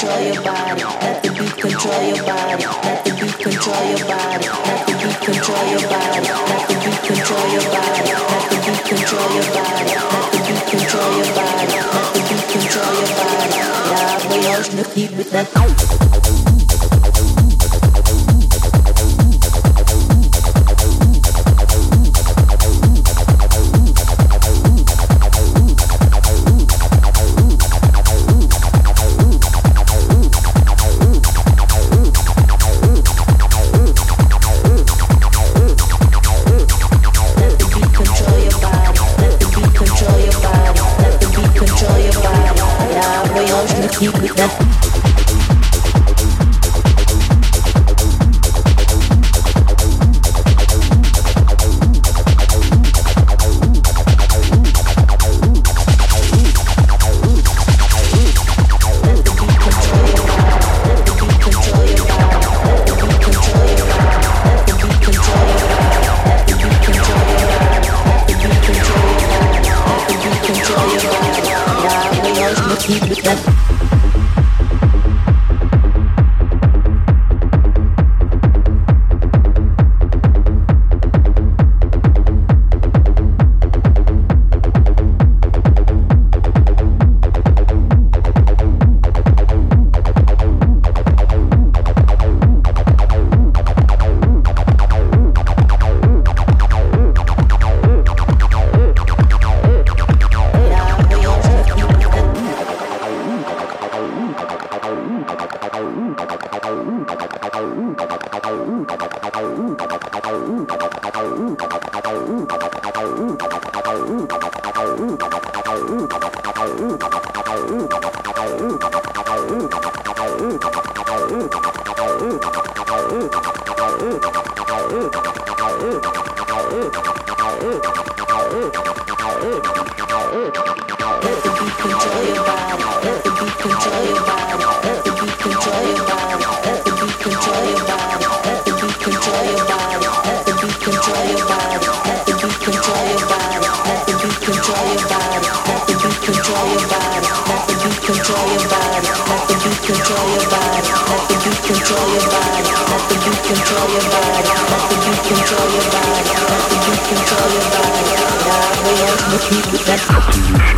control your body. Let the beat control your body. Let the beat control your body. Let the beat control your body. Let the beat control your body. Let the beat control your body. Let the beat control your body. Let the beat control your body. Я боюсь, но ты быть with том. The people that I'll